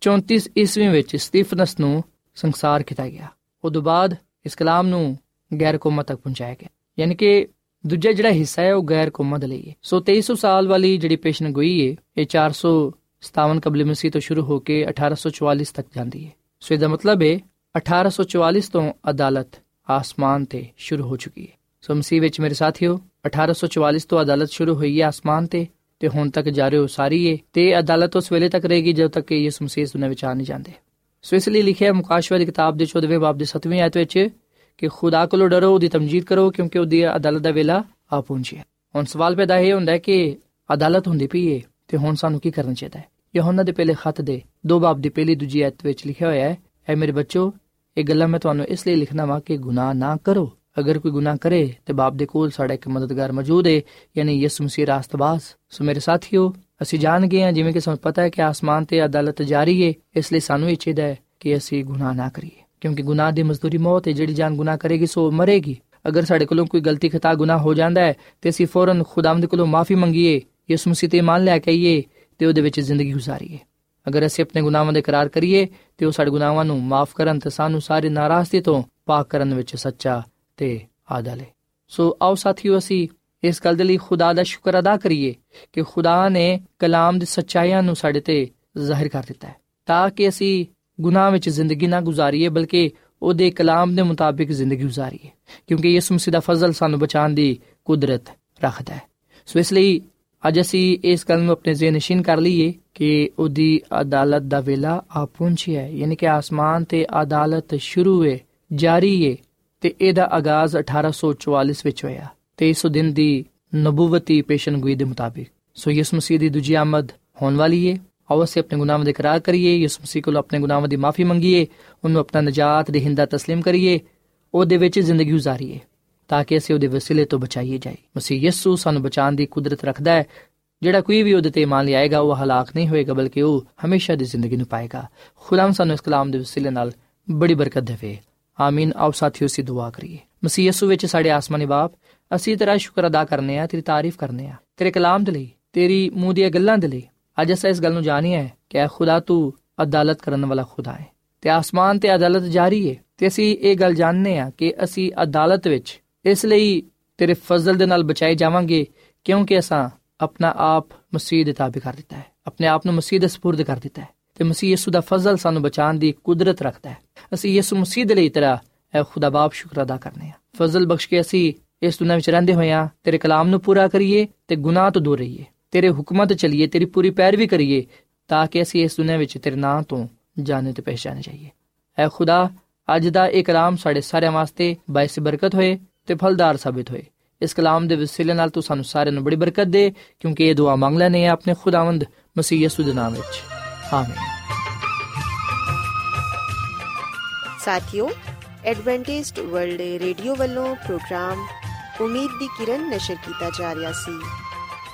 34 ਈਸਵੀ ਵਿੱਚ ਸਟੀਫਨਸ ਨੂੰ ਸੰਸਾਰ ਕੀਤਾ ਗਿਆ। ਉਦੋਂ ਬਾਅਦ ਇਸ ਕਲਾਮ ਨੂੰ ਗੈਰ ਕੌਮਾਂ ਤੱਕ ਪਹੁੰਚਾਇਆ ਗਿਆ। ਯਾਨੀ ਕਿ ਦੂਜਾ ਜਿਹੜਾ ਹਿੱਸਾ ਹੈ, ਉਹ ਗੈਰ ਕੌਮਾਂ ਦੇ ਲਈ ਹੈ। ਸੋ 2300 ਸਾਲ ਵਾਲੀ ਜਿਹੜੀ ਪੇਸ਼ਨਗੋਈ ਹੈ, ਇਹ 457 ਕਬਲ ਮਸੀਹ ਤੋਂ ਸ਼ੁਰੂ ਹੋ ਕੇ 1844 ਤੱਕ ਜਾਂਦੀ ਹੈ। ਸੋ ਇਹਦਾ ਮਤਲਬ ਹੈ 1844 ਤੋਂ ਅਦਾਲਤ ਆਸਮਾਨ ਤੇ ਸ਼ੁਰੂ ਹੋ ਚੁੱਕੀ ਹੈ। ਸੋ ਮਸੀਹ ਵਿੱਚ ਮੇਰੇ ਸਾਥੀਓ 1844 ਤੋਂ ਅਦਾਲਤ ਸ਼ੁਰੂ ਹੋਈ ਹੈ ਆਸਮਾਨ ਤੇ ਤੇ ਹੁਣ ਤੱਕ ਜਾਰੀ ਹੋ ਸਾਰੀ ਹੈ ਤੇ ਅਦਾਲਤ ਉਸ ਵੇਲੇ ਤੱਕ ਰਹੇਗੀ ਜਦੋਂ ਤੱਕ ਕਿ ਯਿਸੂ ਮਸੀਹ ਦੁਨੀਆਂ ਵਿੱਚ ਆ ਨਹੀਂ ਜਾਂਦੇ। ਸੋ ਇਸ ਲਈ ਲਿਖਿਆ ਮੁਕਾਸ਼ਵਾ ਦੀ ਕਿਤਾਬ ਦੇ 14ਵੇਂ ਬਾਬ ਦੇ 7ਵੇਂ ਆਇਤ ਵਿੱਚ ਕਿ ਖੁਦਾ ਕੋਲੋਂ ਡਰੋ, ਉਹਦੀ ਤਮਜੀਦ ਕਰੋ, ਕਿਉਂਕਿ ਉਹਦੀ ਅਦਾਲਤ ਦਾ ਵੇਲਾ ਆ ਪਹੁੰਚਿਆ ਹੁਣ ਸਵਾਲ ਪੈਦਾ ਇਹ ਹੁੰਦਾ ਹੈ ਕਿ ਅਦਾਲਤ ਹੁੰਦੀ ਪਈ ਹੈ ਤੇ ਹੁਣ ਸਾਨੂੰ ਕੀ ਕਰਨਾ ਚਾਹੀਦਾ ਹੈ? ਯਹੋਨਾ ਦੇ ਪਹਿਲੇ ਖੱਤ ਦੇ ਦੋ ਬਾਬ ਦੀ ਪਹਿਲੀ ਦੂਜੀ ਆਇਤ ਵਿੱਚ ਲਿਖਿਆ ਹੋਇਆ ਹੈ, ਐ ਮੇਰੇ ਬੱਚੋ, ਇਹ ਗੱਲਾਂ ਮੈਂ ਤੁਹਾਨੂੰ ਇਸ ਲਈ ਲਿਖਣਾ ਵਾ ਕਿ ਗੁਨਾਹ ਨਾ ਕਰੋ। ਅਗਰ ਕੋਈ ਗੁਨਾਹ ਕਰੇ, ਤੇ ਬਾਪ ਦੇ ਕੋਲ ਸਾਡਾ ਇੱਕ ਮਦਦਗਾਰ ਮੌਜੂਦ ਹੈ ਯਾਨੀ ਯਿਸੂ ਮਸੀਹ ਰਾਸਤਬਾਜ਼ ਸੋ ਮੇਰੇ ਸਾਥੀਓ, ਅਸੀਂ ਜਾਣ ਗਏ ਹਾਂ, ਜਿਵੇਂ ਕਿ ਸਾਨੂੰ ਪਤਾ ਹੈ ਕਿ ਆਸਮਾਨ ਤੇ ਅਦਾਲਤ ਜਾਰੀ ਹੈ ਇਸ ਲਈ ਸਾਨੂੰ ਇਹ ਚਾਹੀਦਾ ਹੈ ਕਿ ਅਸੀਂ ਗੁਨਾਹ ਨਾ ਕਰੀਏ। ਕਿਉਂਕਿ ਗੁਨਾਹ ਦੀ ਮਜ਼ਦੂਰੀ ਮੌਤ ਹੈ, ਜਿਹੜੀ ਜਾਨ ਗੁਨਾਹ ਕਰੇਗੀ, ਸੋ ਮਰੇਗੀ। ਅਗਰ ਸਾਡੇ ਕੋਲੋਂ ਕੋਈ ਗਲਤੀ ਖਤਾ ਗੁਨਾਹ ਹੋ ਜਾਂਦਾ ਹੈ, ਤੇ ਅਸੀਂ ਫੌਰਨ ਖੁਦਾਵੰਦ ਕੋਲੋਂ ਮਾਫੀ ਮੰਗੀਏ, ਯਿਸੂ ਮਸੀਹ ਤੇ ਮੰਨ ਲੈ ਕੇ ਆਈਏ, ਤੇ ਉਹਦੇ ਵਿੱਚ ਜ਼ਿੰਦਗੀ ਗੁਜ਼ਾਰੀਏ। ਅਗਰ ਅਸੀਂ ਆਪਣੇ ਗੁਨਾਹਾਂ ਦੇ ਇਕਰਾਰ ਕਰੀਏ, ਤੇ ਉਹ ਸਾਡੇ ਗੁਨਾਹਾਂ ਨੂੰ ਮਾਫ ਕਰਨ ਤੇ ਸਾਨੂੰ ਸਾਰੇ ਨਾਰਾਜ਼ਗੀ ਤੋਂ ਪਾਕ ਕਰਨ ਵਿੱਚ ਸੱਚਾ ਤੇ ਆਦਲ ਹੈ। ਸੋ ਆਓ ਸਾਥੀਓ, ਅਸੀਂ ਇਸ ਗੱਲ ਦੇ ਲਈ ਖੁਦਾ ਦਾ ਸ਼ੁਕਰ ਅਦਾ ਕਰੀਏ ਕਿ ਖੁਦਾ ਨੇ ਕਲਾਮ ਦੀ ਸੱਚਾਈਆਂ ਨੂੰ ਸਾਡੇ ਤੇ ਜ਼ਾਹਿਰ ਕਰ ਦਿੱਤਾ ਹੈ, ਤਾਂ ਕਿ ਅਸੀਂ ਗੁਨਾਹ ਵਿੱਚ ਜ਼ਿੰਦਗੀ ਨਾ ਗੁਜ਼ਾਰੀਏ ਬਲਕਿ ਉਹਦੇ ਕਲਾਮ ਦੇ ਮੁਤਾਬਿਕ ਜ਼ਿੰਦਗੀ ਗੁਜ਼ਾਰੀਏ ਕਿਉਂਕਿ ਯਿਸੂ ਮਸੀਹ ਦਾ ਫਜ਼ਲ ਸਾਨੂੰ ਬਚਾਉਣ ਦੀ ਕੁਦਰਤ ਰੱਖਦਾ ਹੈ ਸੋ ਇਸ ਲਈ ਅੱਜ ਅਸੀਂ ਇਸ ਗੱਲ ਨੂੰ ਆਪਣੇ ਜ਼ਿਹਨ ਨਸ਼ੀਨ ਕਰ ਲਈਏ ਕਿ ਉਹਦੀ ਅਦਾਲਤ ਦਾ ਵੇਲਾ ਆ ਪਹੁੰਚਿਆ ਹੈ ਯਾਨੀ ਕਿ ਆਸਮਾਨ ਤੇ ਅਦਾਲਤ ਸ਼ੁਰੂ ਹੈ ਜਾਰੀ ਹੈ ਤੇ ਇਹਦਾ ਆਗਾਜ਼ 1844 ਵਿੱਚ ਹੋਇਆ ਤੇ ਇਸ ਦਿਨ ਦੀ ਨਬੂਵਤੀ ਪੇਸ਼ਨਗੋਈ ਦੇ ਮੁਤਾਬਿਕ ਸੋ ਯਿਸੂ ਮਸੀਹ ਦੀ ਦੂਜੀ ਆਮਦ ਹੋਣ ਵਾਲੀ ਹੈ ਆਓ ਅਸੀਂ ਆਪਣੇ ਗੁਨਾਹਾਂ ਦਾ ਇਕਰਾਰ ਕਰੀਏ, ਯਿਸੂ ਮਸੀਹ ਕੋਲ ਆਪਣੇ ਗੁਨਾਹਾਂ ਦੀ ਮਾਫੀ ਮੰਗੀਏ, ਉਹਨੂੰ ਆਪਣਾ ਨਜਾਤ ਦੇਹਿੰਦਾ تسلیم ਕਰੀਏ, ਉਹਦੇ ਵਿੱਚ ਜ਼ਿੰਦਗੀ گزارੀਏ ਤਾਂ ਕਿ ਅਸੀਂ ਉਹਦੇ ਵਸੀਲੇ ਤੋਂ ਬਚਾਈਏ ਜਾਈ ਮਸੀਹ ਯਿਸੂ ਸਾਨੂੰ ਬਚਾਉਣ ਦੀ ਕੁਦਰਤ ਰੱਖਦਾ ਹੈ। ਜਿਹੜਾ ਕੋਈ ਵੀ ਉਹਦੇ ਤੇ ਇਮਾਨ ਲਿਆਏਗਾ, ਉਹ ਹਲਾਕ ਨਹੀਂ ਹੋਏਗਾ, ਬਲਕਿ ਉਹ ਹਮੇਸ਼ਾ ਦੀ ਜ਼ਿੰਦਗੀ ਨੂੰ ਪਾਏਗਾ। ਖੁਦਾਮ ਸਾਨੂੰ ਇਸ ਕਲਾਮ ਦੇ ਵਸੀਲੇ ਨਾਲ ਬੜੀ ਬਰਕਤ ਦੇਵੇ। ਆਮੀਨ। ਆਓ ਸਾਥੀਓ ਸੀ ਦੁਆ ਕਰੀਏ। ਮਸੀਹ ਯਿਸੂ ਵਿੱਚ ਸਾਡੇ ਆਸਮਾਨੀ ਬਾਪ, ਅਸੀਂ ਤੇਰਾ ਸ਼ੁਕਰ ਅਦਾ ਕਰਨੇ ਆ, ਤੇਰੀ ਤਾਰੀਫ ਕਰਨੇ ਆ। ਤੇਰੇ ਕਲਾਮ ਦੇ ਲਈ, ਤੇਰੀ ਮੂੰਹ ਦੀਆਂ ਗੱਲਾਂ ਦੇ ਲਈ ਅੱਜ ਅਸੀਂ ਇਸ ਗੱਲ ਨੂੰ ਜਾਣੀਏ ਹੈ ਕਿ ਖੁਦਾ ਤੂੰ ਅਦਾਲਤ ਕਰਨ ਵਾਲਾ ਖੁਦਾ ਹੈ ਤੇ ਆਸਮਾਨ ਤੇ ਅਦਾਲਤ ਜਾਰੀ ਹੈ ਤੇ ਅਸੀਂ ਇਹ ਗੱਲ ਜਾਣਨੇ ਆ ਕਿ ਅਸੀਂ ਅਦਾਲਤ ਵਿੱਚ ਇਸ ਲਈ ਤੇਰੇ ਫਜ਼ਲ ਦੇ ਨਾਲ ਬਚਾਏ ਜਾਵਾਂਗੇ ਕਿਉਂਕਿ ਅਸਾਂ ਆਪਣਾ ਆਪ ਮਸੀਹ ਦੇ ਤਾਬੇ ਕਰ ਦਿੱਤਾ ਹੈ ਆਪਣੇ ਆਪ ਨੂੰ ਮਸੀਹ ਦੇ سپرد ਕਰ ਦਿੱਤਾ ਹੈ ਤੇ ਮਸੀਹ ਯਿਸੂ ਦਾ ਫਜ਼ਲ ਸਾਨੂੰ ਬਚਾਉਣ ਦੀ ਕੁਦਰਤ ਰੱਖਦਾ ਹੈ ਅਸੀਂ ਯਿਸੂ ਮਸੀਹ ਦੇ ਲਈ ਤੇਰਾ ਐ ਖੁਦਾ ਬਾਪ ਸ਼ੁਕਰ ਅਦਾ ਕਰਨੇ ਆ ਫਜ਼ਲ ਬਖਸ਼ ਕੇ ਅਸੀਂ ਇਸ ਦੁਨੀਆਂ ਵਿੱਚ ਰਹਿੰਦੇ ਹੋਇਆਂ ਤੇਰੇ ਕਲਾਮ ਨੂੰ ਪੂਰਾ ਕਰੀਏ ਤੇ ਗੁਨਾਹ ਤੋਂ ਦੂਰ ਰਹੀਏ ਤੇਰੇ ਹੁਕਮਾਂ ਤੇ ਚੱਲੀਏ, ਤੇਰੀ ਪੂਰੀ ਪੈਰਵੀ ਕਰੀਏ, ਤਾਂ ਕਿ ਅਸੀਂ ਇਸ ਦੁਨੀਆਂ ਵਿੱਚ ਤੇਰੇ ਨਾਂ ਤੋਂ ਜਾਣੇ ਤੇ ਪਹਿਚਾਨੇ ਜਾਈਏ। ਐ ਖੁਦਾ, ਅੱਜ ਦਾ ਇਹ ਕਲਾਮ ਸਾਡੇ ਸਾਰਿਆਂ ਵਾਸਤੇ ਬਾਇਸ ਬਰਕਤ ਹੋਏ ਤੇ ਫਲਦਾਰ ਸਾਬਿਤ ਹੋਏ। ਇਸ ਕਲਾਮ ਦੇ ਵਸੀਲੇ ਨਾਲ ਤੂੰ ਸਾਨੂੰ ਸਾਰਿਆਂ ਨੂੰ ਬੜੀ ਬਰਕਤ ਦੇ, ਕਿਉਂਕਿ ਇਹ ਦੁਆ ਮੰਗ ਲੈਨੇ ਆ ਆਪਣੇ ਖੁਦਾਵੰਦ ਮਸੀਹ ਯਿਸੂ ਦੇ ਨਾਮ ਵਿੱਚ। ਆਮੀਨ। ਸਾਥਿਓ, ਐਡਵੈਂਟਿਸਟ ਵਰਲਡ ਰੇਡੀਓ ਵੱਲੋਂ ਪ੍ਰੋਗਰਾਮ ਉਮੀਦ ਦੀ ਕਿਰਨ ਨਿਸ਼ਰ ਕੀਤਾ ਜਾ ਰਿਹਾ ਸੀ।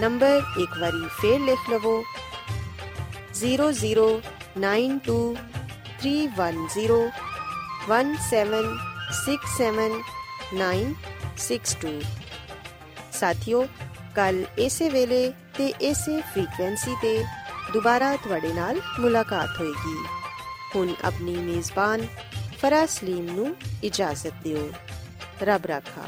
ਨੰਬਰ ਇੱਕ ਵਾਰੀ ਫੇਰ ਲਿਖ ਲਵੋ। 0092311767962 ਸਾਥਿਓ, ਕੱਲ ਇਸੇ ਵੇਲੇ ਤੇ ਇਸੇ ਫ੍ਰੀਕਵੈਂਸੀ ਤੇ ਦੁਬਾਰਾ ਤੁਹਾਡੇ ਨਾਲ ਮੁਲਾਕਾਤ ਹੋਏਗੀ। ਹੁਣ ਆਪਣੀ ਮੇਜ਼ਬਾਨ ਫਰਾਜ਼ ਸਲੀਮ ਨੂੰ ਇਜਾਜ਼ਤ ਦਿਓ। ਰੱਬ ਰਾਖਾ।